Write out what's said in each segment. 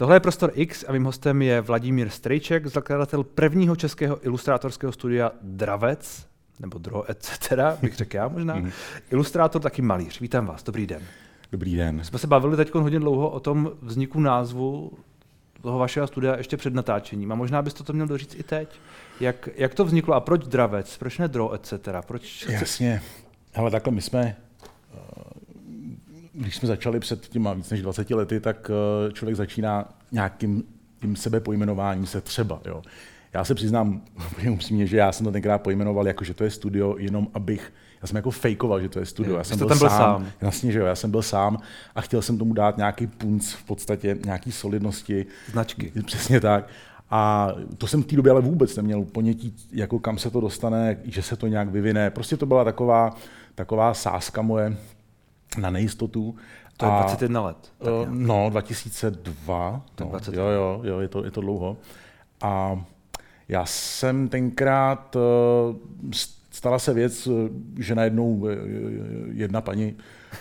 Tohle je Prostor X a mým hostem je Vladimír Strejček, zakladatel prvního českého ilustrátorského studia Dravec, nebo Dro, etc., bych řekl já možná. Mhm. Ilustrátor, taky malíř. Vítám vás, dobrý den. Dobrý den. Jsme se bavili teď hodně dlouho o tom vzniku názvu toho vašeho studia ještě před natáčením. A možná byste to měl doříct i teď. Jak, jak to vzniklo a proč Dravec, proč ne Dro, etc.? Proč... Jasně. Ale takhle my jsme když jsme začali před těma víc než 20 lety, tak eh, člověk začíná nějakým tím sebepojmenováním se třeba. Jo. Já se přiznám upřímně, že já jsem to tenkrát pojmenoval jako, že to je studio, jenom abych, já jsem jako fejkoval, že to je studio. Já jsem byl, byl sám, sám. Jasně, že jo, já jsem byl sám a chtěl jsem tomu dát nějaký punc v podstatě, nějaký solidnosti. Značky. Přesně tak. A to jsem v té době ale vůbec neměl ponětí, jako kam se to dostane, že se to nějak vyvine. Prostě to byla taková, taková sázka moje, na nejistotu. To je 21 let. Tak uh, no, 2002. No, 22. Jo, jo, jo, je to, je to dlouho. A já jsem tenkrát, uh, stala se věc, že najednou jedna paní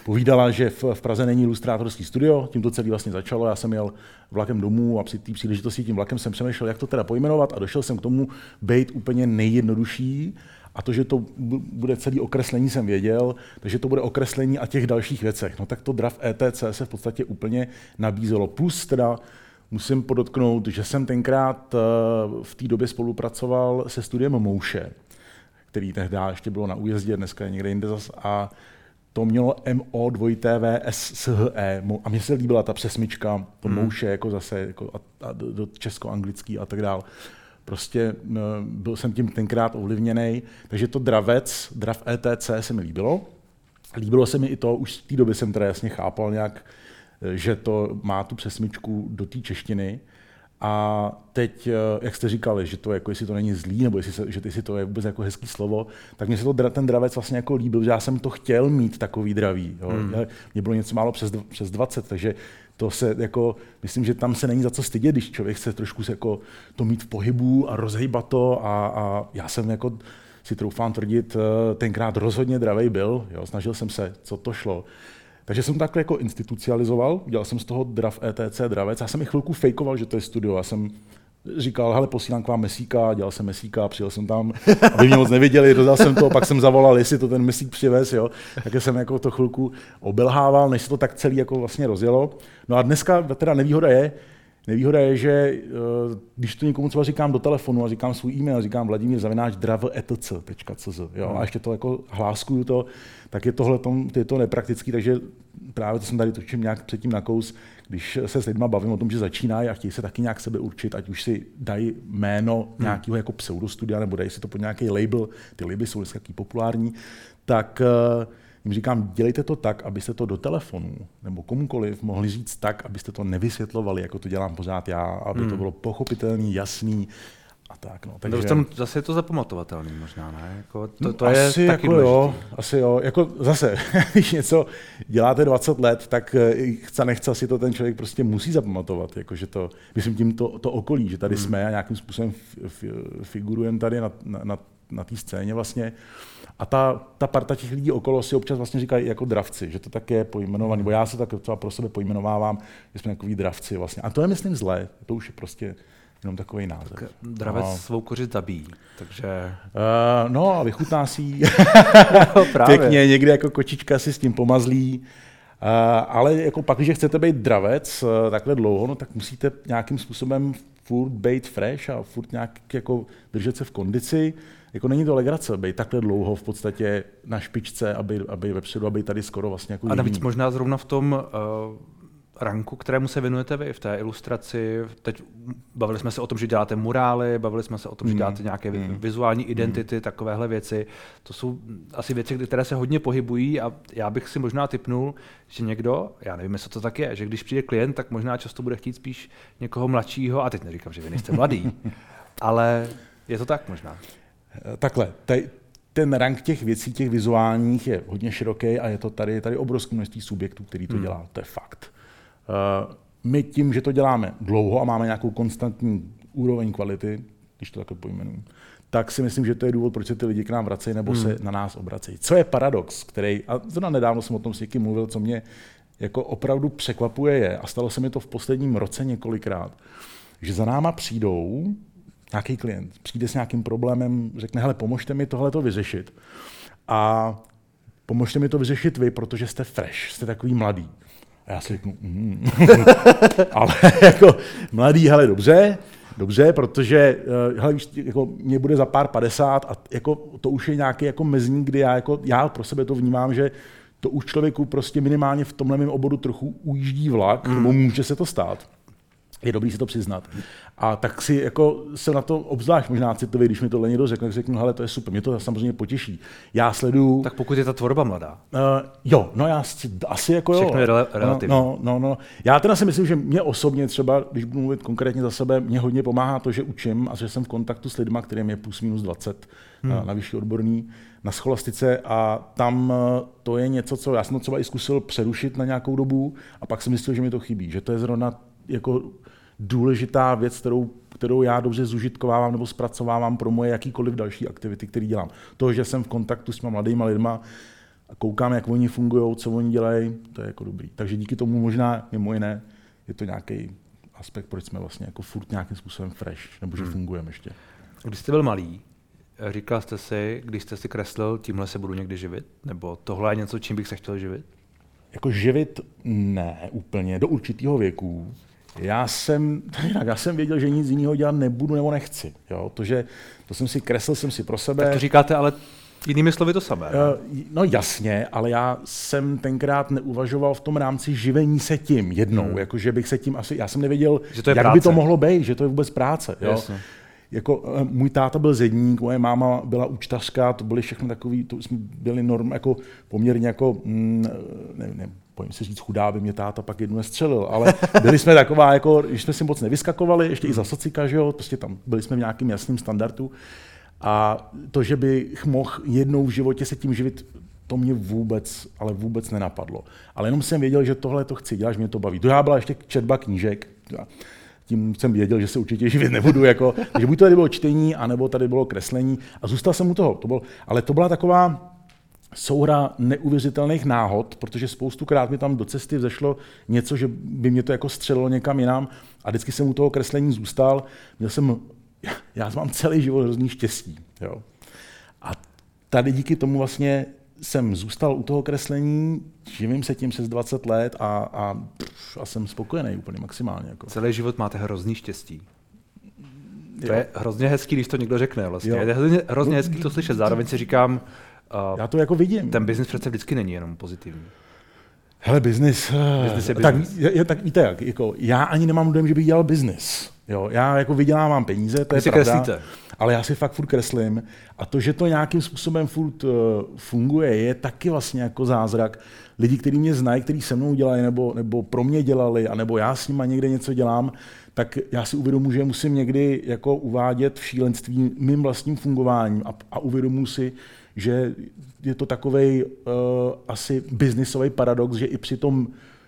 povídala, že v, v Praze není ilustrátorský studio, tím to celé vlastně začalo, já jsem jel vlakem domů a při té příležitosti tím vlakem jsem přemýšlel, jak to teda pojmenovat a došel jsem k tomu být úplně nejjednodušší a to, že to bude celý okreslení, jsem věděl, takže to bude okreslení a těch dalších věcech. No tak to draft ETC se v podstatě úplně nabízelo. Plus teda musím podotknout, že jsem tenkrát eh, v té době spolupracoval se studiem Mouše, který tehdy ještě bylo na újezdě, dneska je někde jinde zas, a to mělo MO 2 TV SHE a mně se líbila ta přesmička, to hmm. Mouše jako zase jako a, a do česko-anglický a tak dále. Prostě byl jsem tím tenkrát ovlivněný, takže to dravec, drav ETC se mi líbilo. Líbilo se mi i to, už v té době jsem teda jasně chápal nějak, že to má tu přesmičku do té češtiny. A teď, eh, jak jste říkali, že to jako, jestli to není zlý, nebo jestli, se, že jestli to je vůbec jako hezký slovo, tak mně se to, ten dravec vlastně jako líbil, že já jsem to chtěl mít takový draví. Jo. Hmm. Mě bylo něco málo přes, přes 20, takže to se jako, myslím, že tam se není za co stydět, když člověk chce trošku se jako to mít v pohybu a rozhejbat to a, a já jsem jako si troufám tvrdit, eh, tenkrát rozhodně dravej byl, jo, snažil jsem se, co to šlo. Takže jsem takhle jako institucializoval, dělal jsem z toho drav ETC dravec. Já jsem i chvilku fejkoval, že to je studio. Já jsem říkal, hele, posílám k vám mesíka, dělal jsem mesíka, přijel jsem tam, aby mě moc neviděli, dodal jsem to, pak jsem zavolal, jestli to ten mesík přivez, jo. Takže jsem jako to chvilku obelhával, než se to tak celý jako vlastně rozjelo. No a dneska teda nevýhoda je, Nevýhoda je, že eh, když to někomu třeba říkám do telefonu a říkám svůj e-mail, říkám Vladimír Zavináč etc.cz, jo, a ještě to jako hláskuju to, tak je tohle tom, je to nepraktický, takže právě to jsem tady točím nějak předtím na kous, když se s lidmi bavím o tom, že začínají a chtějí se taky nějak sebe určit, ať už si dají jméno hmm. nějakého jako pseudostudia, nebo dají si to pod nějaký label, ty liby jsou dneska populární, tak uh, jim říkám, dělejte to tak, abyste to do telefonu nebo komukoliv mohli říct tak, abyste to nevysvětlovali, jako to dělám pořád já, aby hmm. to bylo pochopitelný, jasný, a tak. No. Takže... Tam zase je to zapamatovatelný možná, ne? Jako to, to asi je taky jako jo, asi jo. Jako zase, když něco děláte 20 let, tak eh, chce nechce si to ten člověk prostě musí zapamatovat. Jako, že to, myslím tím to, to okolí, že tady hmm. jsme a nějakým způsobem figurujeme tady na, na, na, na té scéně vlastně. A ta, ta parta těch lidí okolo si občas vlastně říkají jako dravci, že to tak je pojmenovaný, bo já se tak třeba pro sebe pojmenovávám, že jsme takový dravci vlastně. A to je, myslím, zlé, to už je prostě jenom takový název. Tak dravec no. svou kořit zabíjí, takže... Uh, no a vychutná si ji. no, Pěkně, někde jako kočička si s tím pomazlí. Uh, ale jako pak, když chcete být dravec uh, takhle dlouho, no, tak musíte nějakým způsobem furt být fresh a furt nějak jako držet se v kondici jako není to legrace být takhle dlouho v podstatě na špičce, aby, aby vepředu, aby tady skoro vlastně jako A navíc jediný. možná zrovna v tom uh, ranku, kterému se věnujete vy, v té ilustraci, teď bavili jsme se o tom, že děláte murály, bavili jsme se o tom, že děláte nějaké mm. vizuální hmm. identity, mm. takovéhle věci. To jsou asi věci, které se hodně pohybují a já bych si možná typnul, že někdo, já nevím, jestli to tak je, že když přijde klient, tak možná často bude chtít spíš někoho mladšího, a teď neříkám, že vy nejste mladý, ale je to tak možná. Eh, takhle, tady, ten rank těch věcí, těch vizuálních je hodně široký a je to tady, tady obrovské množství subjektů, který to hmm. dělá, to je fakt. Uh, my tím, že to děláme dlouho a máme nějakou konstantní úroveň kvality, když to takhle pojmenuji, tak si myslím, že to je důvod, proč se ty lidi k nám vracejí nebo hmm. se na nás obracejí. Co je paradox, který, a zrovna nedávno jsem o tom s někým mluvil, co mě jako opravdu překvapuje je, a stalo se mi to v posledním roce několikrát, že za náma přijdou nějaký klient, přijde s nějakým problémem, řekne, hele, pomožte mi tohle to vyřešit. A pomožte mi to vyřešit vy, protože jste fresh, jste takový mladý. A já si řeknu, mm. ale jako mladý, hele, dobře, dobře, protože uh, hele, víš, jako mě bude za pár padesát a jako to už je nějaký jako mezník, kdy já, jako, já pro sebe to vnímám, že to už člověku prostě minimálně v tomhle mém obodu trochu ujíždí vlak, mm. nebo může se to stát. Je dobrý si to přiznat. A tak si jako jsem na to obzvlášť možná citový, když mi tohle někdo řekne, tak řeknu, hele, to je super, mě to samozřejmě potěší. Já sleduju... Tak pokud je ta tvorba mladá. Uh, jo, no já asi jako jo. Všechno je rel- relativní. No, no, no, no. Já teda si myslím, že mě osobně třeba, když budu mluvit konkrétně za sebe, mě hodně pomáhá to, že učím a že jsem v kontaktu s lidmi, kterým je plus minus 20 hmm. na, na vyšší odborný, na scholastice a tam eh, to je něco, co já jsem to třeba i zkusil přerušit na nějakou dobu a pak jsem myslel, že mi to chybí, že to je zrovna jako důležitá věc, kterou, kterou já dobře zužitkovávám nebo zpracovávám pro moje jakýkoliv další aktivity, které dělám. To, že jsem v kontaktu s těma mladýma lidma a koukám, jak oni fungují, co oni dělají, to je jako dobrý. Takže díky tomu možná, mimo jiné, je to nějaký aspekt, proč jsme vlastně jako furt nějakým způsobem fresh, nebo že hmm. fungujeme ještě. Když jste byl malý, říkal jste si, když jste si kreslil, tímhle se budu někdy živit? Nebo tohle je něco, čím bych se chtěl živit? Jako živit ne úplně, do určitého věku. Já jsem, jinak, já jsem věděl, že nic jiného dělat nebudu nebo nechci. Jo? To, že, to jsem si kreslil jsem si pro sebe. Tak to říkáte, ale jinými slovy to samé. Uh, no jasně, ale já jsem tenkrát neuvažoval v tom rámci živení se tím jednou, hmm. jako že bych se tím asi, já jsem nevěděl, že to je jak práce. by to mohlo být, že to je vůbec práce. Jo? Jasně jako eh, můj táta byl zedník, moje máma byla účtařka, to byly všechno takový, to jsme byli norm, jako poměrně jako, mm, ne, ne, pojďme si říct chudá, by mě táta pak jednu nestřelil, ale byli jsme taková, jako, když jsme si moc nevyskakovali, ještě i za socika, že jo, prostě tam byli jsme v nějakým jasným standardu. A to, že bych mohl jednou v životě se tím živit, to mě vůbec, ale vůbec nenapadlo. Ale jenom jsem věděl, že tohle to chci dělat, že mě to baví. Druhá byla ještě četba knížek tím jsem věděl, že se určitě živit nebudu. Jako, že buď to tady bylo čtení, anebo tady bylo kreslení. A zůstal jsem u toho. To bylo, ale to byla taková souhra neuvěřitelných náhod, protože spoustukrát mi tam do cesty vzešlo něco, že by mě to jako střelilo někam jinam a vždycky jsem u toho kreslení zůstal. Měl jsem, já mám celý život hrozný štěstí. Jo. A tady díky tomu vlastně jsem zůstal u toho kreslení, živím se tím přes 20 let a, a, pff, a jsem spokojený úplně maximálně. Jako. Celý život máte hrozný štěstí. To jo. je hrozně hezký, když to někdo řekne vlastně. Jo. Je hrozně, hrozně hezký to slyšet. Zároveň si říkám, já to jako vidím. Ten biznis přece vždycky není jenom pozitivní. Hele, je business. Tak, je, tak víte jak, jako, já ani nemám dojem, že bych dělal business. Jo, já jako vydělávám peníze, to je si pravda, kreslíte. ale já si fakt furt kreslím a to, že to nějakým způsobem furt uh, funguje, je taky vlastně jako zázrak. Lidi, kteří mě znají, kteří se mnou dělají, nebo, nebo pro mě dělali, anebo já s nimi někde něco dělám, tak já si uvědomuji, že musím někdy jako uvádět v šílenství mým vlastním fungováním a, a uvědomuji si, že je to takový uh, asi biznisový paradox, že i při tom,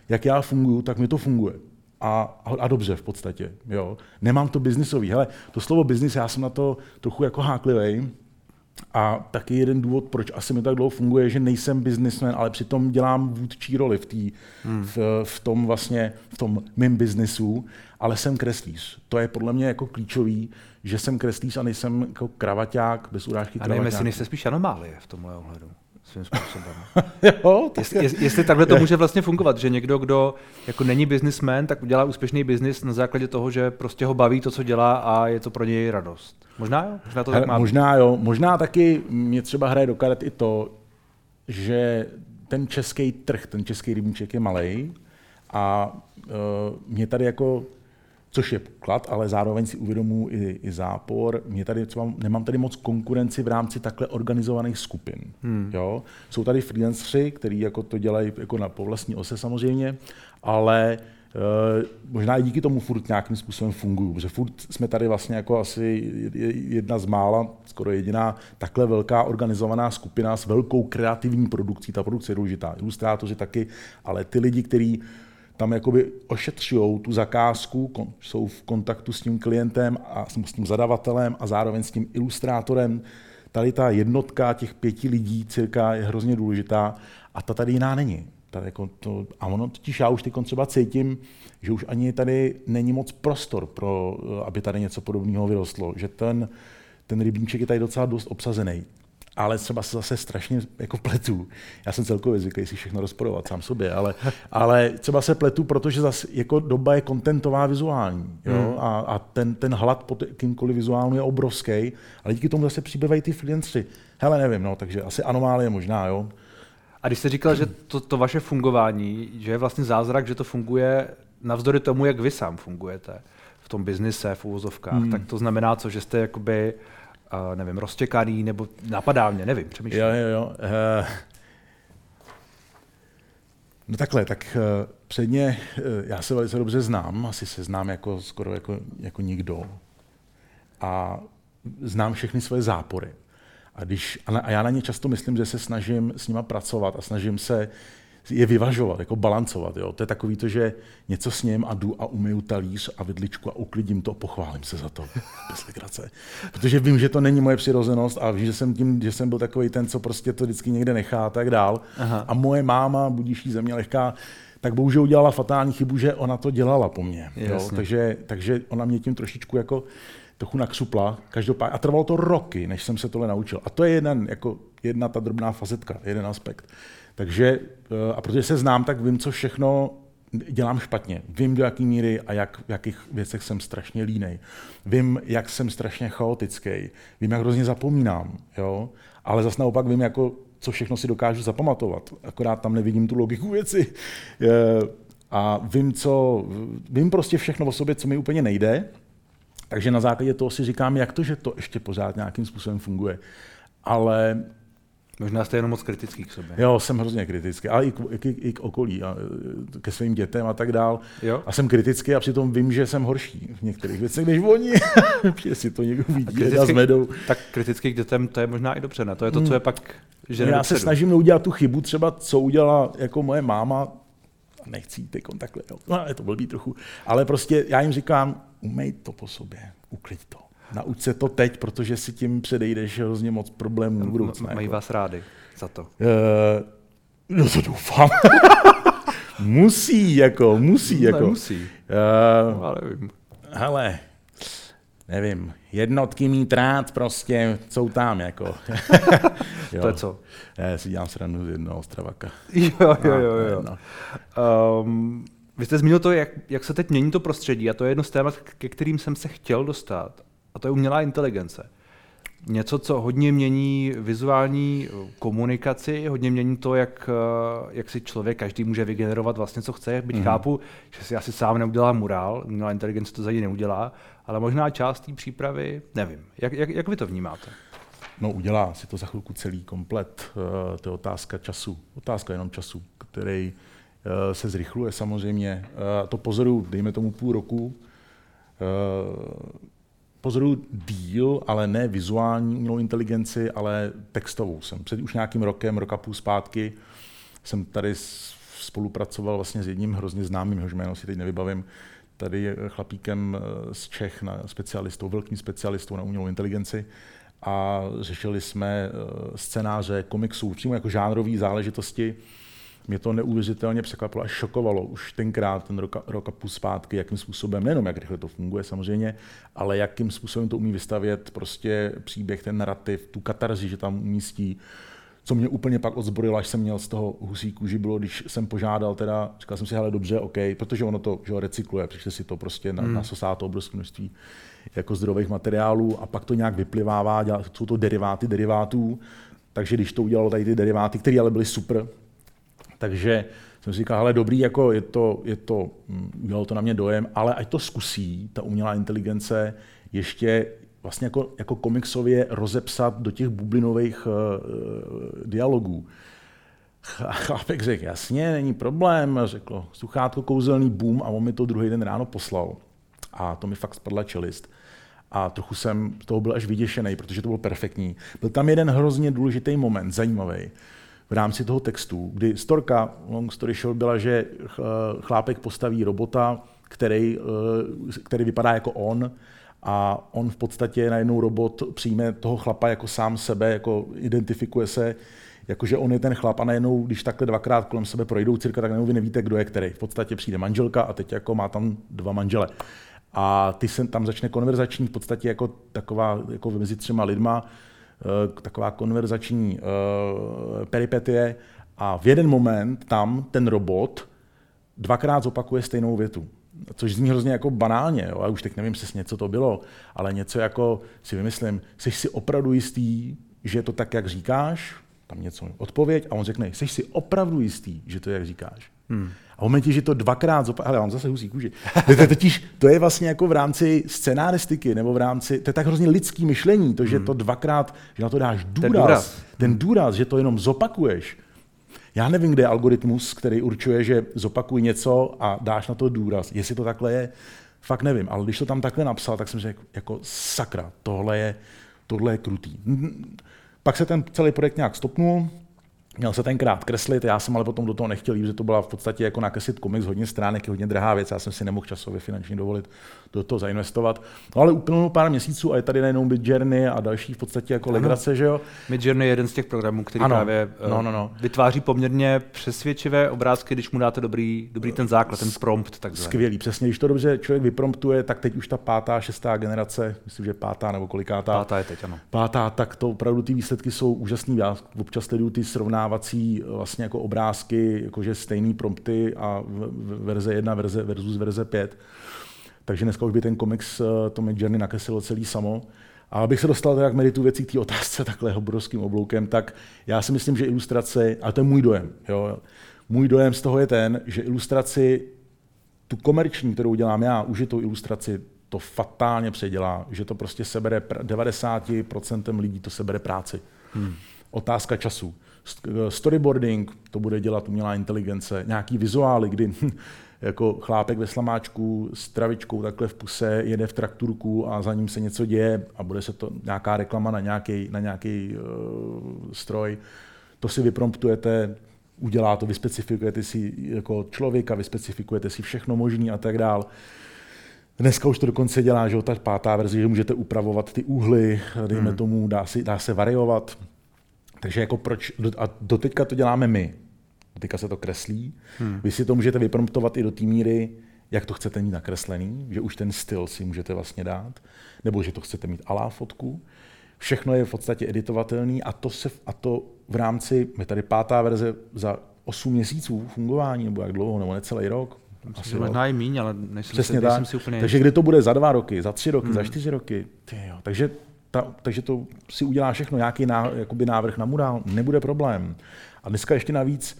jak já funguji, tak mi to funguje a, a dobře v podstatě. Jo. Nemám to biznisový. Hele, to slovo biznis, já jsem na to trochu jako háklivý. A taky jeden důvod, proč asi mi tak dlouho funguje, že nejsem biznismen, ale přitom dělám vůdčí roli v, tý, hmm. v, v, tom vlastně, v tom mým biznisu, ale jsem kreslíř. To je podle mě jako klíčový, že jsem kreslíř a nejsem jako kravaťák, bez urážky A nevím, jestli nejste spíš anomálie v tomhle ohledu svým způsobem. jo, tak jestli, jestli takhle to může vlastně fungovat, že někdo, kdo jako není businessman, tak udělá úspěšný biznis na základě toho, že prostě ho baví to, co dělá a je to pro něj radost. Možná jo? Možná to tak má Možná jo. Možná taky mě třeba hraje do karet i to, že ten český trh, ten český rybníček je malý a uh, mě tady jako což je poklad, ale zároveň si uvědomuji i, i zápor. Mě tady třeba, nemám tady moc konkurenci v rámci takhle organizovaných skupin. Hmm. Jo? Jsou tady freelanceri, kteří jako to dělají jako na povlastní ose samozřejmě, ale Uh, možná i díky tomu furt nějakým způsobem fungují, protože furt jsme tady vlastně jako asi jedna z mála, skoro jediná takhle velká organizovaná skupina s velkou kreativní produkcí. Ta produkce je důležitá, ilustrátoři taky, ale ty lidi, kteří tam jakoby ošetřují tu zakázku, jsou v kontaktu s tím klientem a s tím zadavatelem a zároveň s tím ilustrátorem. Tady ta jednotka těch pěti lidí cirka je hrozně důležitá a ta tady jiná není. Tady jako to, a ono totiž já už teď třeba cítím, že už ani tady není moc prostor pro, eh, aby tady něco podobného vyrostlo. Že ten, ten rybníček je tady docela dost obsazený ale třeba se zase strašně jako pletu. Já jsem celkově zvyklý si všechno rozporovat sám sobě, ale, ale třeba se pletu, protože zase jako doba je kontentová vizuální. Jo? Hmm. A, a, ten, ten hlad po kýmkoliv vizuálnu je obrovský, ale díky tomu zase přibývají ty freelanceri. Hele, nevím, no, takže asi anomálie možná, jo. A když jste říkal, že to, to vaše fungování, že je vlastně zázrak, že to funguje navzdory tomu, jak vy sám fungujete v tom biznise, v úvozovkách, hmm. tak to znamená co, že jste jakoby uh, nevím, roztěkaný, nebo napadá mě, nevím, přemýšlím. Jo, jo, jo. Uh, no takhle, tak uh, předně uh, já se velice dobře znám, asi se znám jako skoro jako, jako nikdo. A znám všechny svoje zápory. A, když, a já na ně často myslím, že se snažím s nima pracovat a snažím se je vyvažovat, jako balancovat. Jo. To je takový to, že něco s ním a jdu a umyju talíř a vidličku a uklidím to a pochválím se za to. Bez legrace. Protože vím, že to není moje přirozenost a vím, že jsem tím, že jsem byl takový ten, co prostě to vždycky někde nechá a tak dál. Aha. A moje máma, budíší země lehká, tak bohužel udělala fatální chybu, že ona to dělala po mně. Jo. Takže, takže ona mě tím trošičku jako trochu naksupla, každopádně. A trvalo to roky, než jsem se tohle naučil. A to je jeden, jako jedna ta drobná fazetka, jeden aspekt. Takže, eh, a protože se znám, tak vím, co všechno dělám špatně. Vím, do jaké míry a jak, v jakých věcech jsem strašně línej. Vím, jak jsem strašně chaotický. Vím, jak hrozně zapomínám. Jo? Ale zase naopak vím, jako, co všechno si dokážu zapamatovat. Akorát tam nevidím tu logiku věci. A vím, co, vím prostě všechno o sobě, co mi úplně nejde. Takže na základě toho si říkám, jak to, že to ještě pořád nějakým způsobem funguje. Ale Možná jste jenom moc kritický k sobě. Jo, jsem hrozně kritický, ale i k, i, i k okolí, a ke svým dětem a tak dál. Jo? A jsem kritický a přitom vím, že jsem horší v některých věcech než oni. Si to někdo vidí, kritický, s medou. Tak kritický k dětem, to je možná i dobře, ne? To je to, co je hmm. pak že Já se snažím neudělat tu chybu, třeba co udělala jako moje máma, nechci jít takhle, jo. No, je to blbý trochu, ale prostě já jim říkám, umej to po sobě, uklid to nauč se to teď, protože si tím předejdeš hrozně moc problémů v budoucnu. Mají jako. vás rádi za to. Uh, no to doufám. musí, jako, musí, jako. Nemusí. Uh, no, ale nevím. Hele, nevím, jednotky mít rád prostě jsou tam, jako. to je co? Já si dělám srandu z jednoho ostravaka. Jo, jo, jo. jo. No. Um, vy jste zmínil to, jak, jak se teď mění to prostředí a to je jedno z témat, ke kterým jsem se chtěl dostat. A to je umělá inteligence. Něco, co hodně mění vizuální komunikaci, hodně mění to, jak, eh, jak si člověk každý může vygenerovat vlastně, co chce. Byť mm. chápu, že si asi sám neudělá murál, umělá inteligence to za ní neudělá, ale možná část té přípravy, nevím. Jak, jak, jak vy to vnímáte? No udělá si to za chvilku celý komplet. Eh, to je otázka času. Otázka jenom času, který eh, se zrychluje samozřejmě. To pozoru, dejme tomu půl roku, pozoruju díl, ale ne vizuální umělou inteligenci, ale textovou. Jsem před už nějakým rokem, roka půl zpátky, jsem tady spolupracoval vlastně s jedním hrozně známým, jehož jméno si teď nevybavím, tady chlapíkem eh, z Čech, na specialistou, velkým specialistou na umělou inteligenci a řešili jsme eh, scénáře komiksů, přímo jako žánrové záležitosti, mě to neuvěřitelně překvapilo a šokovalo už tenkrát, ten rok, rok a půl zpátky, jakým způsobem, nejenom jak rychle to funguje samozřejmě, ale jakým způsobem to umí vystavět prostě příběh, ten narrativ, tu katarzi, že tam umístí co mě úplně pak odzbrojilo, až jsem měl z toho husí kůži, bylo, když jsem požádal, teda, říkal jsem si, hele, dobře, OK, protože ono to že recykluje, protože si to prostě na, hmm. nasosá to obrovské množství jako zdrových materiálů a pak to nějak vyplivává, dělá, jsou to deriváty derivátů, takže když to udělalo tady ty deriváty, které ale byly super, takže jsem si říkal, ale dobrý, jako je to, je to, hm, udělalo to na mě dojem, ale ať to zkusí, ta umělá inteligence, ještě vlastně jako, jako komiksově rozepsat do těch bublinových uh, dialogů. Chlapek řekl, jasně, není problém, řekl, sluchátko kouzelný boom a on mi to druhý den ráno poslal. A to mi fakt spadla čelist. A trochu jsem toho byl až vyděšený, protože to bylo perfektní. Byl tam jeden hrozně důležitý moment, zajímavý v rámci toho textu, kdy storka, long story short, byla, že chlápek postaví robota, který, eh, který vypadá jako on, a on v podstatě najednou robot přijme toho chlapa jako sám sebe, jako identifikuje se, jakože on je ten chlap a najednou, když takhle dvakrát kolem sebe projdou cirka, tak najednou vy nevíte, kdo je který. V podstatě přijde manželka a teď jako má tam dva manžele. A ty se tam začne konverzační v podstatě jako taková, jako mezi třema lidma, eh, taková konverzační uh, peripetie a v jeden moment tam ten robot dvakrát zopakuje stejnou větu. Což zní hrozně jako banálně, jo? a už teď nevím přesně, co to bylo, ale něco jako si vymyslím, jsi si opravdu jistý, že je to tak, jak říkáš, tam něco odpověď a on řekne, jsi si opravdu jistý, že to je, jak říkáš. Hmm. A v momentě, že to dvakrát zopakuje, ale mám zase husí kůži. To, totiž, to je vlastně jako v rámci scenáristiky, nebo v rámci, to je tak hrozně lidský myšlení, to, že hmm. to dvakrát, že na to dáš důraz, ten důraz, ten důraz že to jenom zopakuješ, já nevím, kde je algoritmus, který určuje, že zopakuj něco a dáš na to důraz. Jestli to takhle je, fakt nevím. Ale když to tam takhle napsal, tak jsem řekl, jako sakra, tohle je, tohle je krutý. Pak se ten celý projekt nějak stopnul, Měl se tenkrát kreslit, já jsem ale potom do toho nechtěl jít, že to byla v podstatě jako nakreslit komiks, hodně stránek, hodně drahá věc, já jsem si nemohl časově finančně dovolit do toho zainvestovat. No ale uplynulo pár měsíců a je tady najednou Mid Journey a další v podstatě jako ano. legrace, že jo. Mid Journey je jeden z těch programů, který ano. právě no, no, no. vytváří poměrně přesvědčivé obrázky, když mu dáte dobrý, dobrý ten základ, ten prompt. Takzvaný. Skvělý, přesně, když to dobře člověk vypromptuje, tak teď už ta pátá, šestá generace, myslím, že pátá nebo kolikátá. Pátá je teď, ano. Pátá, tak to opravdu ty výsledky jsou úžasný. Já občas sleduju ty srovnávací vlastně jako obrázky, jakože stejný prompty a verze 1 verze versus verze 5. Takže dneska už by ten komiks eh, to Journey nakreslilo celý samo. A abych se dostal teda k meritu věcí k té otázce takhle obrovským obloukem, tak já si myslím, že ilustrace, a to je můj dojem, jo, můj dojem z toho je ten, že ilustraci, tu komerční, kterou dělám já, užitou ilustraci, to fatálně předělá, že to prostě sebere, 90% lidí to sebere práci. Hmm. Otázka času. Storyboarding, to bude dělat umělá inteligence, nějaký vizuály, kdy jako chlápek ve slamáčku s travičkou takhle v puse jede v trakturku a za ním se něco děje a bude se to nějaká reklama na nějaký, na nějaký uh, stroj. To si vypromptujete, udělá to, vyspecifikujete si jako člověka, vyspecifikujete si všechno možné a tak dál. Dneska už to dokonce dělá, že ta pátá verze, že můžete upravovat ty úhly, dejme hmm. tomu, dá, si, dá se variovat. Takže jako proč, a doteďka to děláme my. Doteďka se to kreslí. Hmm. Vy si to můžete vypromptovat i do té míry, jak to chcete mít nakreslený, že už ten styl si můžete vlastně dát, nebo že to chcete mít alá fotku. Všechno je v podstatě editovatelný a to, se, a to v rámci, je tady pátá verze za 8 měsíců fungování, nebo jak dlouho, nebo necelý rok. Myslím, asi možná i míň, ale nejsem, Přesně si, nejsem si úplně Takže kdy to bude za dva roky, za tři roky, hmm. za čtyři roky. Tyjo. Takže ta, takže to si udělá všechno, nějaký ná, jakoby návrh na murál, nebude problém. A dneska ještě navíc,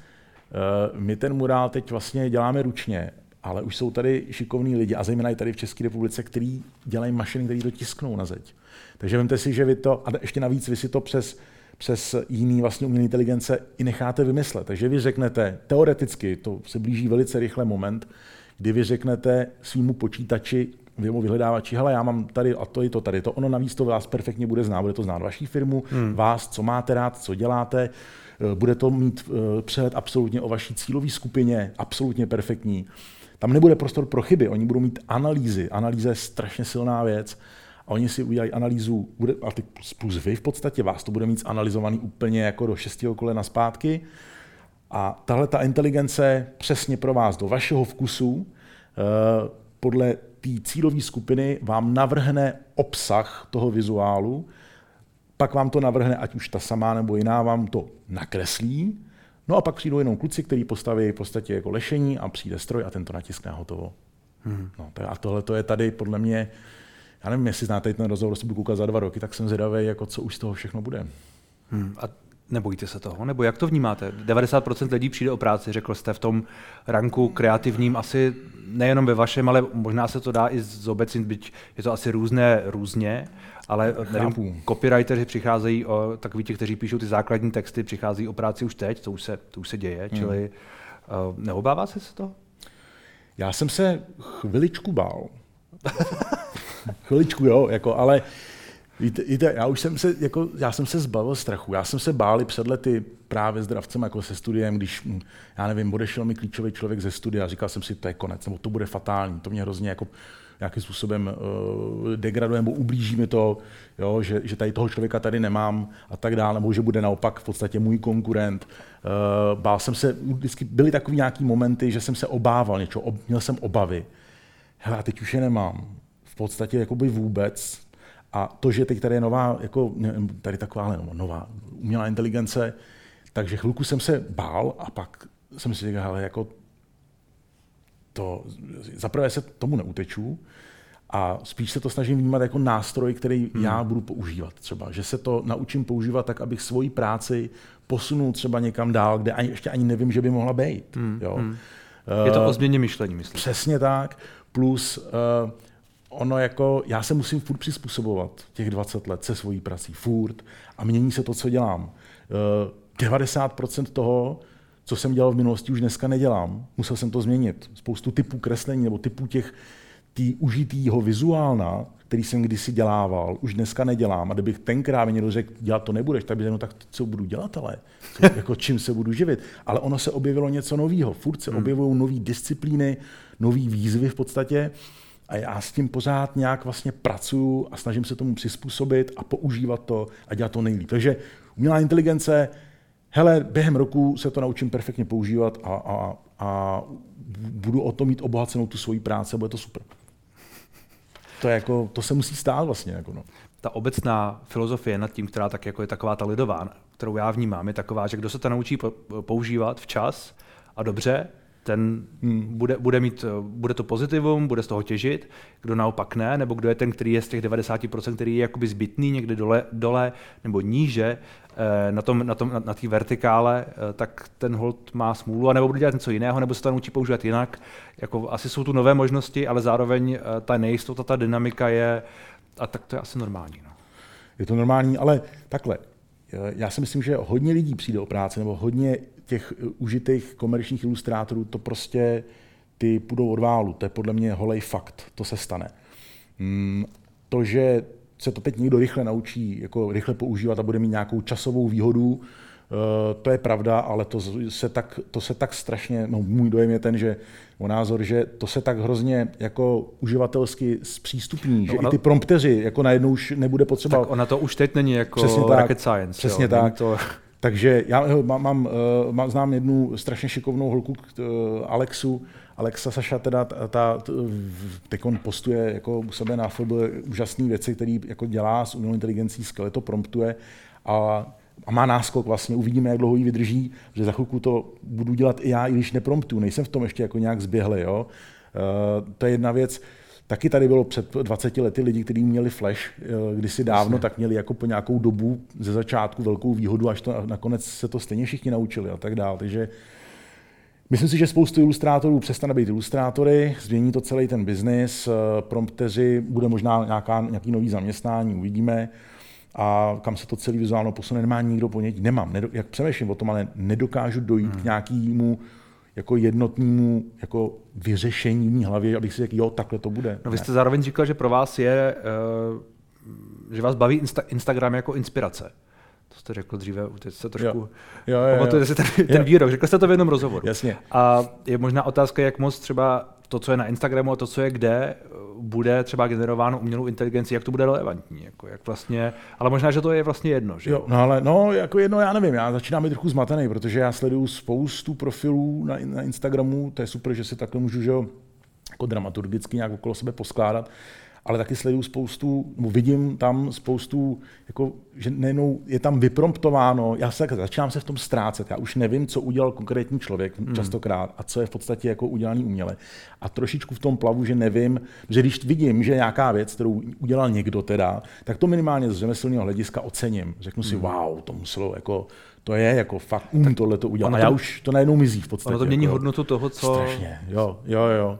uh, my ten murál teď vlastně děláme ručně, ale už jsou tady šikovní lidi, a zejména i tady v České republice, kteří dělají mašiny, které to tisknou na zeď. Takže vemte si, že vy to, a ještě navíc vy si to přes, přes jiný vlastně umělé inteligence i necháte vymyslet. Takže vy řeknete, teoreticky, to se blíží velice rychle moment, kdy vy řeknete svýmu počítači, v vyhledávači, hele, já mám tady a to i to tady, to ono navíc to vás perfektně bude znát, bude to znát vaší firmu, hmm. vás, co máte rád, co děláte, eh, bude to mít eh, přehled absolutně o vaší cílové skupině, absolutně perfektní. Tam nebude prostor pro chyby, oni budou mít analýzy. Analýza je strašně silná věc. A oni si udělají analýzu, bude, a ty plus vy v podstatě, vás to bude mít analyzovaný úplně jako do šestého kolena zpátky. A tahle ta inteligence přesně pro vás, do vašeho vkusu, eh, podle té cílové skupiny vám navrhne obsah toho vizuálu, pak vám to navrhne, ať už ta samá nebo jiná, vám to nakreslí, no a pak přijdou jenom kluci, kteří postaví v podstatě jako lešení a přijde stroj a ten to natiskne a hotovo. Hmm. No, a tohle to je tady podle mě, já nevím, jestli znáte ten rozhovor, si budu koukat za dva roky, tak jsem zvědavý, jako co už z toho všechno bude. Hmm. A Nebojíte se toho? Nebo jak to vnímáte? 90% lidí přijde o práci, řekl jste v tom ranku kreativním, asi nejenom ve vašem, ale možná se to dá i zobecnit, byť je to asi různé různě, ale nevím, copywriteri přicházejí, o, takový ti, kteří píšou ty základní texty, přicházejí o práci už teď, to už se, to už se děje, hmm. čili uh, neobává se se toho? Já jsem se chviličku bál. chviličku, jo, jako, ale Víte, víte, já už jsem se, jako, já jsem se zbavil strachu. Já jsem se bál před lety právě zdravcem jako se studiem, když, hm, já nevím, odešel mi klíčový člověk ze studia, říkal jsem si, to je konec, nebo to bude fatální, to mě hrozně jako nějakým způsobem uh, degraduje nebo ublíží mi to, jo, že, že tady toho člověka tady nemám a tak dále, nebo že bude naopak v podstatě můj konkurent. Uh, bál jsem se, vždycky byly takové nějaké momenty, že jsem se obával něčeho, ob, měl jsem obavy. Hele, a teď už je nemám. V podstatě jakoby vůbec. A to, že teď tady je nová, jako, tady taková nová umělá inteligence, takže chvilku jsem se bál a pak jsem si říkal, jako to, zaprvé se tomu neuteču a spíš se to snažím vnímat jako nástroj, který hmm. já budu používat třeba. Že se to naučím používat tak, abych svoji práci posunul třeba někam dál, kde ani, ještě ani nevím, že by mohla být. Hmm. Jo. Hmm. Je to o změně myšlení, myslím. Přesně tak. Plus uh, ono jako, já se musím furt přizpůsobovat těch 20 let se svojí prací, furt. A mění se to, co dělám. Uh, 90% toho, co jsem dělal v minulosti, už dneska nedělám. Musel jsem to změnit. Spoustu typů kreslení nebo typů těch tý užitýho vizuálna, který jsem kdysi dělával, už dneska nedělám. A kdybych tenkrát mi někdo řekl, dělat to nebudeš, tak bych řekl, no tak co budu dělat, ale co, jako čím se budu živit. Ale ono se objevilo něco nového. Furt se hmm. objevují nové disciplíny, nové výzvy v podstatě. A já s tím pořád nějak vlastně pracuju a snažím se tomu přizpůsobit a používat to a dělat to nejlíp. Takže umělá inteligence hele, během roku se to naučím perfektně používat a, a, a budu o to mít obohacenou tu svoji práci bude to super. To, je jako, to se musí stát vlastně. Jako no. Ta obecná filozofie nad tím, která tak jako je taková ta lidová, kterou já vnímám, je taková, že kdo se to naučí používat včas a dobře, ten hmm. bude, bude, mít, bude to pozitivum, bude z toho těžit, kdo naopak ne, nebo kdo je ten, který je z těch 90%, který je jakoby zbytný někde dole, dole nebo níže, eh, na tom, na, tom, na, na té vertikále, eh, tak ten hold má smůlu, anebo bude dělat něco jiného, nebo se to naučí používat jinak. Jako, asi jsou tu nové možnosti, ale zároveň eh, ta nejistota, ta dynamika je, a tak to je asi normální. No. Je to normální, ale takhle, já si myslím, že hodně lidí přijde o práci, nebo hodně těch eh, užitých komerčních ilustrátorů to prostě ty půjdou od válu. To je podle mě holej fakt. To se stane. Mm, to, že se to teď někdo rychle naučí, jako rychle používat a bude mít nějakou časovou výhodu, eh, to je pravda, ale to se tak, to se tak strašně, no můj dojem je ten, že o názor, že to se tak hrozně jako uživatelsky zpřístupní, no že ona, i ty prompteři jako najednou už nebude potřeba. Tak ona to už teď není jako přesně rocket tak, science. Přesně jo, tak. To... Takže já mám, mám, eh, mám, znám jednu strašně šikovnou holku, eh, Alexu, Alexa Saša teda ta, ta, teď postuje jako u sebe na FB úžasné věci, které jako dělá s umělou inteligencí, skvěle to promptuje a, a má náskok vlastně, uvidíme, jak dlouho ji vydrží, že za chvilku to budu dělat i já, i když nepromptu, nejsem v tom ještě jako nějak zběhlý, jo. Uh, to je jedna věc. Taky tady bylo před 20 lety lidi, kteří měli Flash eh, kdysi dávno, Jasně. tak měli jako po nějakou dobu ze začátku velkou výhodu, až to nakonec se to stejně všichni naučili a tak dále. Takže Myslím si, že spoustu ilustrátorů přestane být ilustrátory, změní to celý ten biznis, eh, prompteři, bude možná nějaká, nějaký nový zaměstnání, uvidíme. A kam se to celý vizuálno posune, nemá nikdo ponětí, nemám, nedo, jak přemýšlím o tom, ale nedokážu dojít hmm. k nějakému jako jednotnému jako vyřešení v mý hlavě, abych si řekl, jo, takhle to bude. No vy jste zároveň říkal, že pro vás je, uh, že vás baví Insta- Instagram jako inspirace. To jste řekl dříve, teď se trošku jo. Jo, jo, pamatujete si ten, ten výrok, řekl jste to v jednom rozhovoru. Jasně. A je možná otázka, jak moc třeba to, co je na Instagramu a to, co je kde, bude třeba generováno umělou inteligencí, jak to bude relevantní, jako jak vlastně, ale možná, že to je vlastně jedno. Že? Jo, no ale no, jako jedno, já nevím, já začínám být trochu zmatený, protože já sleduju spoustu profilů na, na Instagramu, to je super, že si takhle můžu, že jako dramaturgicky nějak okolo sebe poskládat, ale taky sleduju spoustu, nebo vidím tam spoustu, jako, že nejenom je tam vypromptováno, já se tak začínám se v tom ztrácet, já už nevím, co udělal konkrétní člověk mm. častokrát a co je v podstatě jako udělaný uměle. A trošičku v tom plavu, že nevím, že když vidím, že nějaká věc, kterou udělal někdo teda, tak to minimálně z řemeslného hlediska ocením. Řeknu si, mm. wow, to muselo jako to je jako fakt, um, tohle to udělal. A já už to najednou mizí v podstatě. Ono to mění jako, hodnotu toho, co... Strašně, jo, jo, jo.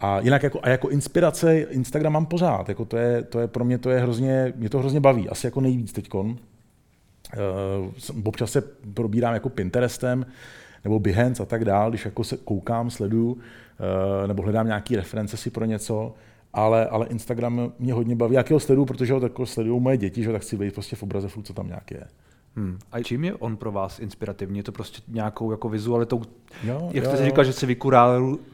A jinak jako, a jako inspirace Instagram mám pořád. Jako to, je, to je pro mě to je hrozně, mě to hrozně baví. Asi jako nejvíc teďkon. Uh, občas se probírám jako Pinterestem nebo Behance a tak dál, když jako se koukám, sleduju, uh, nebo hledám nějaké reference si pro něco. ale, ale Instagram mě hodně baví. Jak ho sleduju, protože ho jako sledují moje děti, že tak chci být prostě v obraze, co tam nějak je. Hmm. A čím je on pro vás inspirativní? Je to prostě nějakou jako vizualitou? Jo, Jak jste si říkal, že si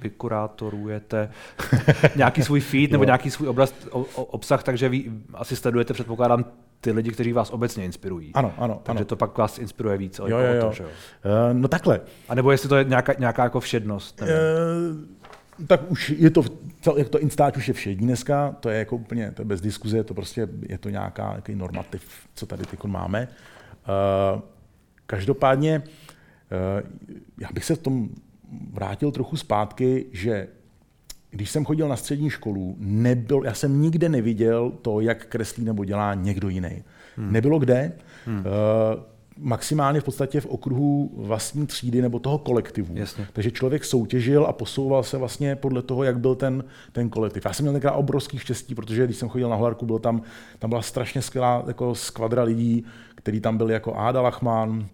vykurátorujete nějaký svůj feed nebo nějaký svůj oblast, o, o, obsah, takže vy asi sledujete, předpokládám, ty lidi, kteří vás obecně inspirují. Ano, ano. Takže ano. to pak vás inspiruje víc. Jo, jo, jo. To, že jo? Uh, no takhle. A nebo jestli to je nějaká, nějaká jako všednost? Uh, tak už je to, jak to Instač už je všední dneska, to je jako úplně, to je bez diskuze, to prostě je to nějaká, nějaký normativ, co tady teď máme. Uh, každopádně, uh, já bych se v tom vrátil trochu zpátky, že když jsem chodil na střední školu, nebyl, já jsem nikde neviděl to, jak kreslí nebo dělá někdo jiný. Hmm. Nebylo kde. Hmm. Maximálně v podstatě v okruhu vlastní třídy nebo toho kolektivu. Jasně. Takže člověk soutěžil a posouval se vlastně podle toho, jak byl ten, ten kolektiv. Já jsem měl tenkrát obrovský štěstí, protože když jsem chodil na Holarku, byl tam, tam byla strašně skvělá jako skvadra lidí, který tam byli jako Áda Lachman,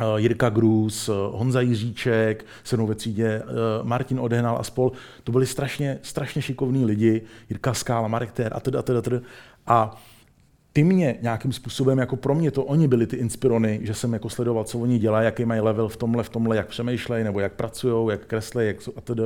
eh, Jirka Grus, eh, Honza Jiříček, se mnou ve třídě, eh, Martin Odehnal a spol. To byli strašně, strašně šikovní lidi, Jirka Skála, Marek Ter a teda, teda, teda. A ty mě nějakým způsobem, jako pro mě to oni byli ty inspirony, že jsem jako sledoval, co oni dělají, jaký mají level v tomhle, v tomhle, jak přemýšlejí, nebo jak pracují, jak kreslí, jak a tedy.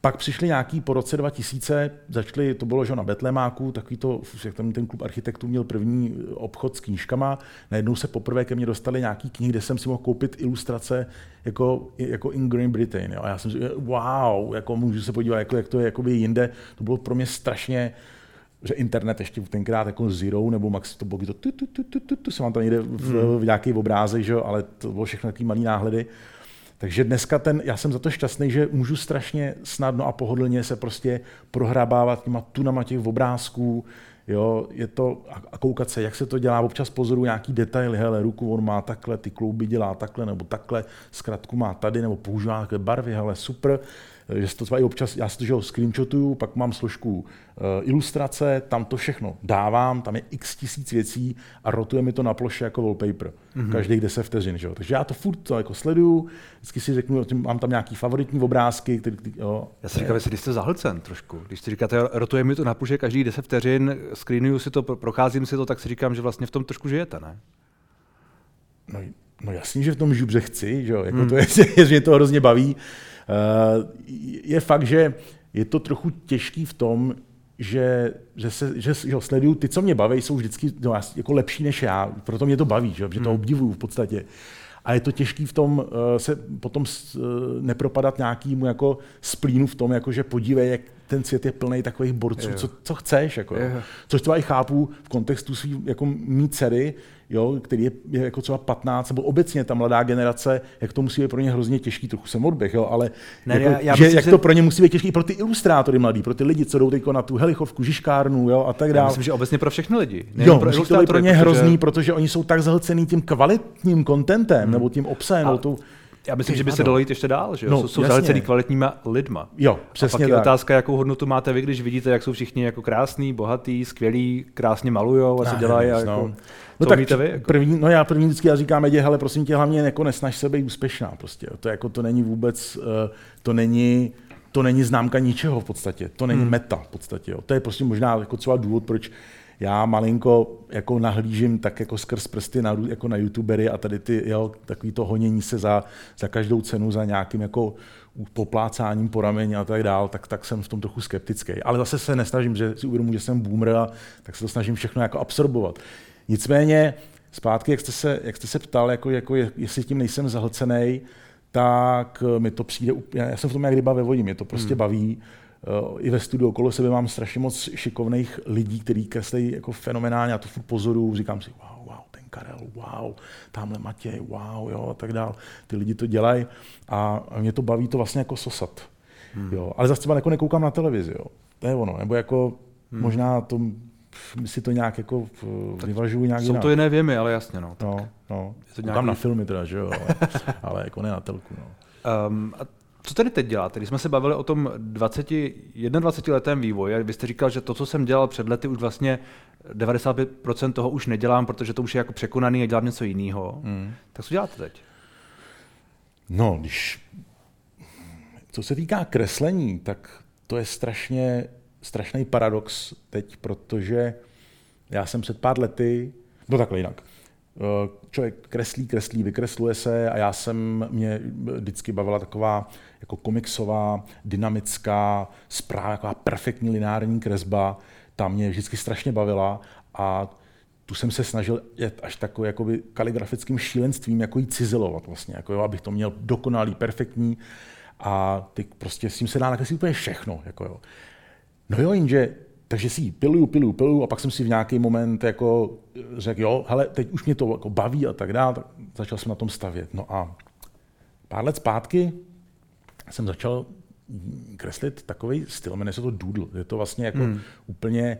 Pak přišli nějaký po roce 2000, začali, to bylo že na Betlemáku, takový to, jak tam ten klub architektů měl první obchod s knížkama, najednou se poprvé ke mně dostali nějaký knihy, kde jsem si mohl koupit ilustrace jako, jako in Great Britain. Jo. A já jsem si wow, jako můžu se podívat, jako, jak to je jakoby jinde. To bylo pro mě strašně, že internet ještě tenkrát jako Zero nebo Max, to bylo to tu, tu, tu, tu, tu, tu se vám tam někde v, hmm. v nějaký obrázek, že? ale to bylo všechno takový malý náhledy. Takže dneska ten, já jsem za to šťastný, že můžu strašně snadno a pohodlně se prostě prohrabávat těma tunama těch obrázků, jo, je to, a koukat se, jak se to dělá, občas pozoruju nějaký detaily, hele, ruku on má takhle, ty klouby dělá takhle, nebo takhle, zkratku má tady, nebo používá takhle barvy, hele, super, že se to třeba i občas, já si to že screenshotuju, pak mám složku uh, ilustrace, tam to všechno dávám, tam je x tisíc věcí a rotuje mi to na ploše jako wallpaper, mm-hmm. každých 10 vteřin. Že jo? Takže já to furt to jako sleduju, vždycky si řeknu, mám tam nějaký favoritní obrázky. Který, jo. Já si říkám, jestli jste zahlcen trošku. Když si říkáte, rotuje mi to na ploše každých 10 vteřin, screenuju si to, procházím si to, tak si říkám, že vlastně v tom trošku žijete, ne? No, no jasně, že v tom žubře chci, že jo? Jako hmm. to je, že mě to hrozně baví. Eh, je fakt, že je to trochu těžký v tom, že, že, se, že, že sleduju ty, co mě baví, jsou vždycky no, jako lepší než já, proto mě to baví, že, že to hmm. obdivuju v podstatě. A je to těžký v tom uh, se potom uh, nepropadat nějakému jako splínu v tom, jako že podívej, jak ten svět je plný takových borců, co, co chceš. Jako, Což třeba i chápu v kontextu svý jako mý dcery, jo, který je, je, jako třeba 15, nebo obecně ta mladá generace, jak to musí být pro ně hrozně těžký, trochu jsem odběh, jo, ale ne, jako, já, já že, myslím, jak to pro ně musí být těžký, pro ty ilustrátory mladí, pro ty lidi, co jdou teď na tu helichovku, žiškárnu jo, a tak dále. Myslím, že obecně pro všechny lidi. Jo, pro to být pro ně protože... hrozný, protože oni jsou tak zahlcený tím kvalitním kontentem, hmm. nebo tím obsahem, a... tou, já myslím, že by se dalo jít ještě dál, že jo? No, jsou, jsou zahlcený kvalitníma lidma. Jo, přesně A pak je tak. otázka, jakou hodnotu máte vy, když vidíte, jak jsou všichni jako krásní, bohatý, skvělí, krásně malujou a se dělají. No. Jako, no tak vy? Jako? První, no já první vždycky já říkám, Edě, hele, prosím tě, hlavně jako nesnaž se být úspěšná. Prostě. To, jako, to není vůbec, eh, to není, to není známka ničeho v podstatě. To není hmm. meta v podstatě. Jo. To je prostě možná jako třeba důvod, proč já malinko jako nahlížím tak jako skrz prsty na, jako na youtubery a tady ty, jo, takový to honění se za, za každou cenu, za nějakým jako poplácáním po rameni a tak dál, tak, tak jsem v tom trochu skeptický. Ale zase se nesnažím, že si uvědomuji, že jsem boomer a tak se to snažím všechno jako absorbovat. Nicméně, zpátky, jak jste se, jak jste se ptal, jako, jako jestli tím nejsem zahlcený, tak mi to přijde, já jsem v tom jak ryba ve vodě, mě to prostě hmm. baví i ve studiu okolo sebe mám strašně moc šikovných lidí, kteří kreslí jako fenomenálně, já to furt pozoru, říkám si, wow, wow, ten Karel, wow, tamhle Matěj, wow, jo, a tak dál. Ty lidi to dělají a mě to baví to vlastně jako sosat. Hmm. Jo. Ale zase třeba jako nekoukám na televizi, jo. To je ono, nebo jako hmm. možná to si to nějak jako vyvažuju nějak Jsou jinak. to jiné věmy, ale jasně, no. Tak no, no. Je to nějaký... na filmy teda, že jo, ale, ale jako ne na telku, no. Um, a co tedy teď děláte? Když jsme se bavili o tom 20, 21 letém vývoji, vy jste říkal, že to, co jsem dělal před lety, už vlastně 95% toho už nedělám, protože to už je jako překonaný a dělám něco jiného. Hmm. Tak co děláte teď? No, když... Co se týká kreslení, tak to je strašně strašný paradox teď, protože já jsem před pár lety, no takhle jinak, člověk kreslí, kreslí, vykresluje se a já jsem, mě vždycky bavila taková jako komiksová, dynamická, zpráva, taková perfektní lineární kresba, ta mě vždycky strašně bavila a tu jsem se snažil jet až takový jakoby kaligrafickým šílenstvím, jako jí cizelovat vlastně, jako jo, abych to měl dokonalý, perfektní a ty prostě s tím se dá nakreslit úplně všechno. Jako jo. No jo, jenže takže si ji piluju, piluju, piluju a pak jsem si v nějaký moment jako řekl, jo, hele, teď už mě to jako baví a tak dále, tak začal jsem na tom stavět. No a pár let zpátky jsem začal kreslit takový styl, jmenuje se to doodle. Je to vlastně jako hmm. úplně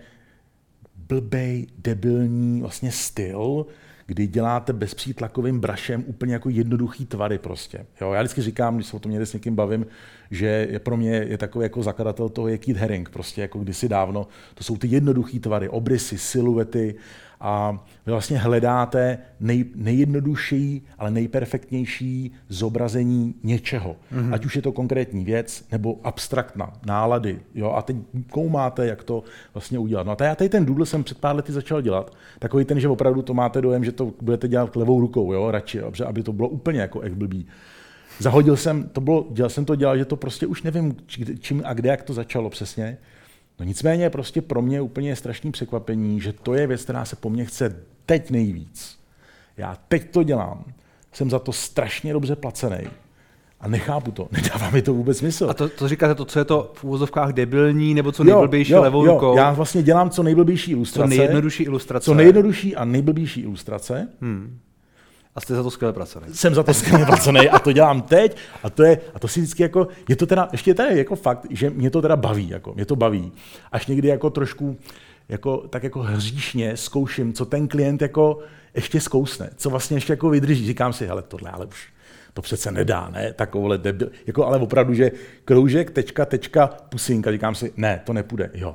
blbej, debilní vlastně styl, kdy děláte bezpřítlakovým brašem úplně jako jednoduchý tvary prostě. Jo, já vždycky říkám, když se o tom někde s někým bavím, že je pro mě je takový jako zakladatel toho je Keith prostě jako kdysi dávno. To jsou ty jednoduchý tvary, obrysy, siluety, a vy vlastně hledáte nej, nejjednodušší, ale nejperfektnější zobrazení něčeho. Mm-hmm. Ať už je to konkrétní věc, nebo abstraktna, nálady. Jo? A teď koumáte, jak to vlastně udělat. No a tady, tady ten doodle jsem před pár lety začal dělat. Takový ten, že opravdu to máte dojem, že to budete dělat levou rukou, jo? radši, aby to bylo úplně jako jak blbý. Zahodil jsem, to bylo, dělal jsem to dělal, že to prostě už nevím, čím a kde, jak to začalo přesně. No nicméně prostě pro mě úplně je strašný překvapení, že to je věc, která se po mně chce teď nejvíc. Já teď to dělám, jsem za to strašně dobře placený. A nechápu to, nedává mi to vůbec smysl. A to, to říkáte to, co je to v úvozovkách debilní, nebo co nejblbější jo, jo, levou jo, rukou? Já vlastně dělám co nejblbější ilustrace. Co nejjednodušší ilustrace. Co nejjednodušší a nejblbější ilustrace. Hmm. A jste za to skvěle placený. Jsem za to skvěle placený a to dělám teď a to je, a to si vždycky jako, je to teda, ještě tady jako fakt, že mě to teda baví, jako, mě to baví. Až někdy jako trošku, jako, tak jako hříšně zkouším, co ten klient jako ještě zkousne, co vlastně ještě jako vydrží. Říkám si, hele, tohle ale už, to přece nedá, ne, takovouhle debil, jako ale opravdu, že kroužek, tečka, tečka, pusinka, říkám si, ne, to nepůjde, jo,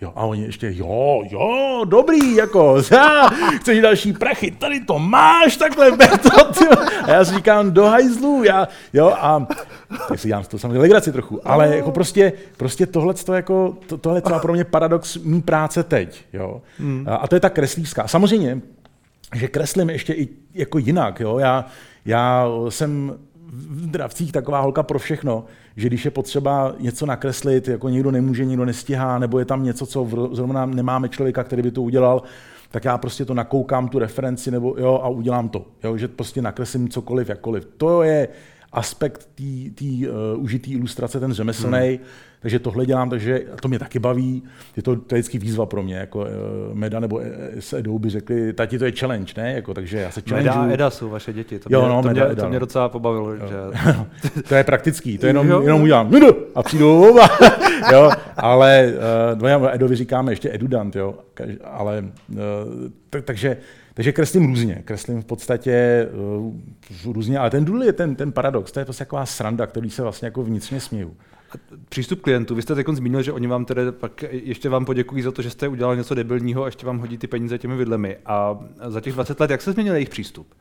Jo, a oni ještě, jo, jo, dobrý, jako, já, chceš další prachy, tady to máš, takhle, to, ty. A já si říkám, do hajzlu, já, jo, a tak si dělám to samozřejmě legraci trochu, ale jako prostě, prostě tohle to jako, to, tohle je pro mě paradox mý práce teď, jo. Hmm. A to je ta kreslířská. Samozřejmě, že kreslím ještě i jako jinak, jo, já, já jsem v dravcích taková holka pro všechno, že když je potřeba něco nakreslit, jako někdo nemůže, někdo nestihá, nebo je tam něco, co zrovna nemáme člověka, který by to udělal, tak já prostě to nakoukám, tu referenci, nebo jo, a udělám to. Jo, že prostě nakreslím cokoliv, jakkoliv. To je aspekt té uh, užitý ilustrace, ten řemeslný, hmm. takže tohle dělám, takže to mě taky baví. Je to, to je vždycky výzva pro mě, jako uh, Meda nebo s Edou by řekli, tati to je challenge, ne? Jako, takže já se Meda a Eda jsou vaše děti, to, jo, mě, no, to, Meda, mě, Eda, to mě docela pobavilo. Jo. Že... to je praktický, to jenom, jo. jenom udělám Meda a přijdu oba. jo, ale uh, Edovi říkáme ještě Edudant, jo, ale uh, tak, takže takže kreslím různě, kreslím v podstatě uh, různě, ale ten důl je ten, ten paradox, to je prostě taková sranda, který se vlastně jako vnitřně směju. Přístup klientů. Vy jste teď zmínil, že oni vám tedy pak ještě vám poděkují za to, že jste udělal něco debilního a ještě vám hodí ty peníze těmi vidlemi. A za těch 20 let, jak se změnil jejich přístup?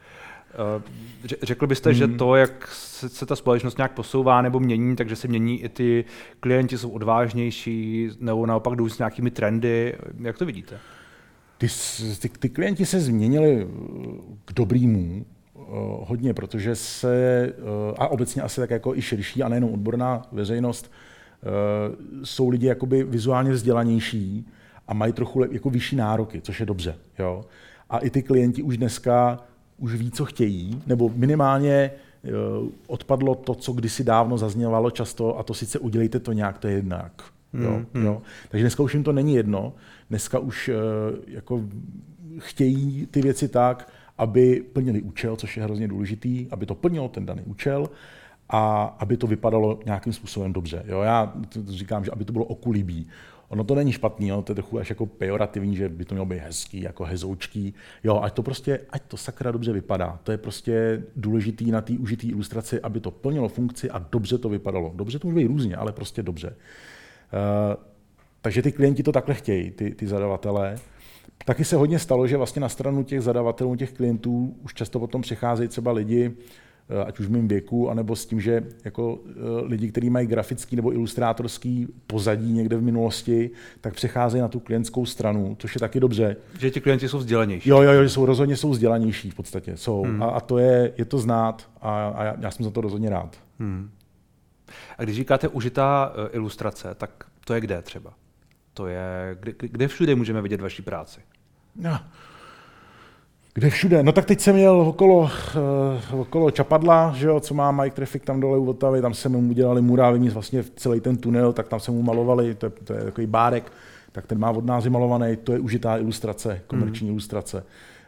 Eh, řekl byste, hmm. že to, jak se ta společnost nějak posouvá nebo mění, takže se mění i ty klienti, jsou odvážnější, nebo naopak jdou s nějakými trendy. Jak to vidíte? Ty, ty, ty klienti se změnili eh, k dobrýmu uh, hodně, protože se, uh, a obecně asi tak jako i širší, a nejenom odborná veřejnost, jsou lidi jakoby vizuálně vzdělanější a mají trochu jako vyšší nároky, což je dobře. Jo? A i ty klienti už dneska už ví, co chtějí, nebo minimálně odpadlo to, co kdysi dávno zazněvalo často, a to sice udělejte to nějak, to je jednak. Jo, hmm. jo. Takže dneska už jim to není jedno. Dneska už uh, jako chtějí ty věci tak, aby plnili účel, což je hrozně důležitý, aby to plnilo ten daný účel a aby to vypadalo nějakým způsobem dobře. Jo, já říkám, že aby to bylo okulibý. Ono to není špatný, ono to je trochu až jako pejorativní, že by to mělo být hezký, jako hezoučký. Jo, ať to prostě, ať to sakra dobře vypadá. To je prostě důležitý na té užitý ilustraci, aby to plnilo funkci a dobře to vypadalo. Dobře to může být různě, ale prostě dobře. Uh, takže ty klienti to takhle chtějí, ty, ty zadavatelé. Taky se hodně stalo, že vlastně na stranu těch zadavatelů, těch klientů už často potom přicházejí třeba lidi Eh, ať už v mém věku, anebo s tím, že jako eh, lidi, kteří mají grafický nebo ilustrátorský pozadí někde v minulosti, tak přecházejí na tu klientskou stranu, což je taky dobře. Že ti klienti jsou vzdělanější. Jo, jo, jo, jsou rozhodně jsou vzdělanější v podstatě. Jsou. Hmm. A, a, to je, je to znát a, a já, já jsem za to rozhodně rád. Hmm. A když říkáte užitá uh, ilustrace, tak to je kde třeba? To je, kde, kde všude můžeme vidět vaší práci? No. Kde všude? No tak teď jsem jel okolo, uh, okolo Čapadla, že jo, co má Mike Traffic tam dole u Vltavy, tam jsme mu udělali murály, vlastně celý ten tunel, tak tam se mu malovali, to je, to je takový bárek, tak ten má od nás malovaný, to je užitá ilustrace, komerční mm. ilustrace.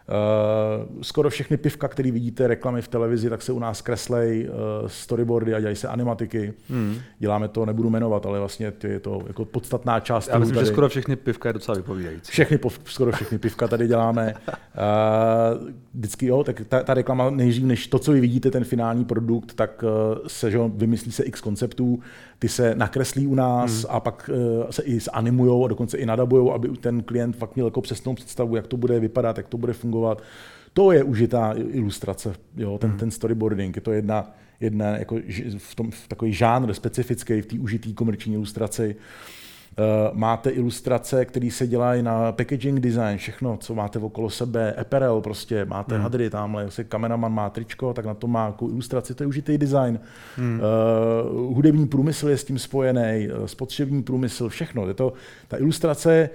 Uh, skoro všechny pivka, které vidíte reklamy v televizi, tak se u nás kreslej uh, storyboardy a dělají se animatiky. Hmm. Děláme to, nebudu jmenovat, ale vlastně je to jako podstatná část. Já myslím, tady. že skoro všechny pivka je docela vypovídající. Všechny, skoro všechny pivka tady děláme. Uh, vždycky jo, tak ta, ta reklama nejdřív, než to, co vy vidíte, ten finální produkt, tak se, že vymyslí se x konceptů, ty se nakreslí u nás hmm. a pak se i zanimujou a dokonce i nadabujou, aby ten klient fakt měl jako přesnou představu, jak to bude vypadat, jak to bude fungovat. To je užitá ilustrace, jo, ten, ten storyboarding. Je to jedna, jedna jako v, tom, v takový žánr specifický v té užitý komerční ilustraci. Uh, Eh, máte ilustrace, které se dělají na packaging design, všechno, co máte okolo sebe, apparel prostě, máte hmm. hadry, tamhle, jestli kameraman má tričko, tak na to má jako ilustraci, to je užitý design. Hmm. Uh, hudební průmysl je s tím spojený, uh, spotřební průmysl, všechno. Je to, ta ilustrace,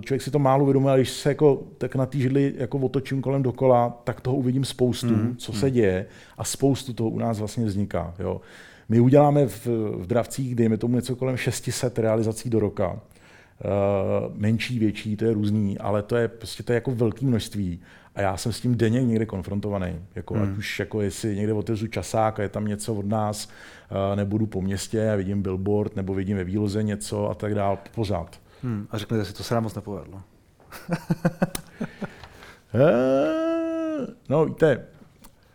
člověk si to málo uvědomuje, ale když se jako, tak na té židli jako otočím kolem dokola, tak toho uvidím spoustu, hmm. co se hmm. děje a spoustu toho u nás vlastně vzniká. Jo. My uděláme v, v dravcích, dejme tomu něco kolem 600 realizací do roka. Uh, menší, větší, to je různý, ale to je prostě to je jako velké množství. A já jsem s tím denně někde konfrontovaný. Jako, hmm. Ať už jako jestli někde otevřu časák a je tam něco od nás, uh, nebudu po městě a vidím billboard, nebo vidím ve výloze něco a tak dál, pořád. Hmm. A řeknete si, to se nám moc nepovedlo. uh, no víte,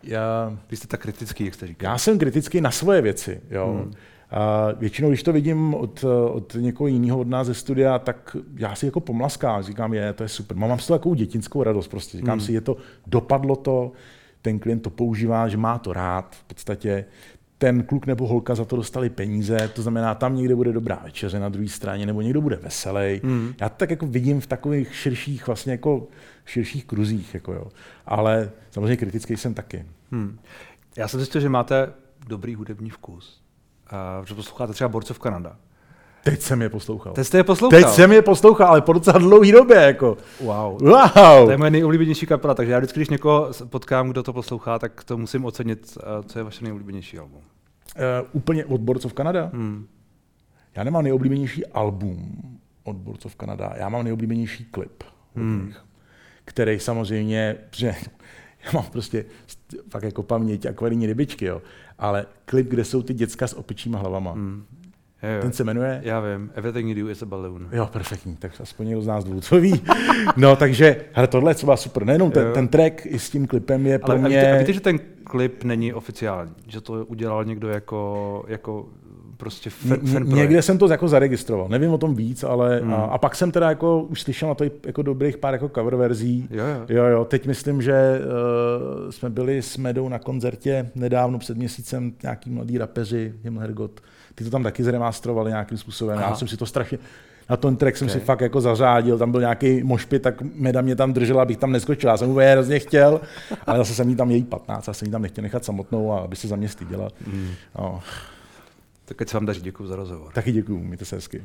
já, Vy jste tak kritický, jak jste říkal. Já jsem kritický na svoje věci. Jo. Hmm. A většinou, když to vidím od, od někoho jiného od nás ze studia, tak já si jako pomlaskám, říkám, je, to je super. Mám z toho takovou dětinskou radost prostě. Říkám hmm. si, je to, dopadlo to, ten klient to používá, že má to rád v podstatě. Ten kluk nebo holka za to dostali peníze, to znamená, tam někde bude dobrá večeře na druhé straně, nebo někdo bude veselý. Hmm. Já to tak jako vidím v takových širších vlastně jako širších kruzích. Jako jo. Ale samozřejmě kritický jsem taky. Hmm. Já jsem zjistil, že máte dobrý hudební vkus. Uh, že posloucháte třeba Borcov Kanada. Teď jsem je poslouchal. Teď jste je poslouchal? Teď jsem je poslouchal, ale po docela dlouhé době. Jako. Wow. wow. To je moje nejoblíbenější kapela, takže já vždycky, když někoho potkám, kdo to poslouchá, tak to musím ocenit, co je vaše nejoblíbenější album. Uh, úplně od Borcov Kanada? Hmm. Já nemám nejoblíbenější album od Borcov Kanada, já mám nejoblíbenější klip. Hmm který samozřejmě, že já mám prostě fakt jako paměť akvarijní rybičky, jo, ale klip, kde jsou ty děcka s opičíma hlavama. Mm. Jo, jo. Ten se jmenuje? Já vím. Everything you do is a balloon. Jo, perfektní. Tak aspoň někdo z nás dvou, co ví. No, takže, hele, tohle je třeba super. Nejenom ten, ten track i s tím klipem je pro Ale mě... A víte, a víte, že ten klip není oficiální? Že to udělal někdo jako, jako prostě fan, fan Někde jsem to jako zaregistroval, nevím o tom víc, ale hmm. a, a, pak jsem teda jako už slyšel na to jako dobrých pár jako cover verzí. Jo, jo. jo, jo. Teď myslím, že uh, jsme byli s Medou na koncertě nedávno před měsícem, nějaký mladý rapeři, Himmelhergot, ty to tam taky zremastrovali nějakým způsobem. Aha. Já jsem si to strašně, na ten track jsem okay. si fakt jako zařádil, tam byl nějaký mošpit, tak Meda mě tam držela, abych tam neskočil. Já jsem úplně hrozně chtěl, ale zase jsem jí tam její 15, a jsem jí tam nechtěl nechat samotnou, a aby se za mě styděla. Mm. No. Tak ať se vám daří, děkuji za rozhovor. Taky děkuji, mějte se hezky.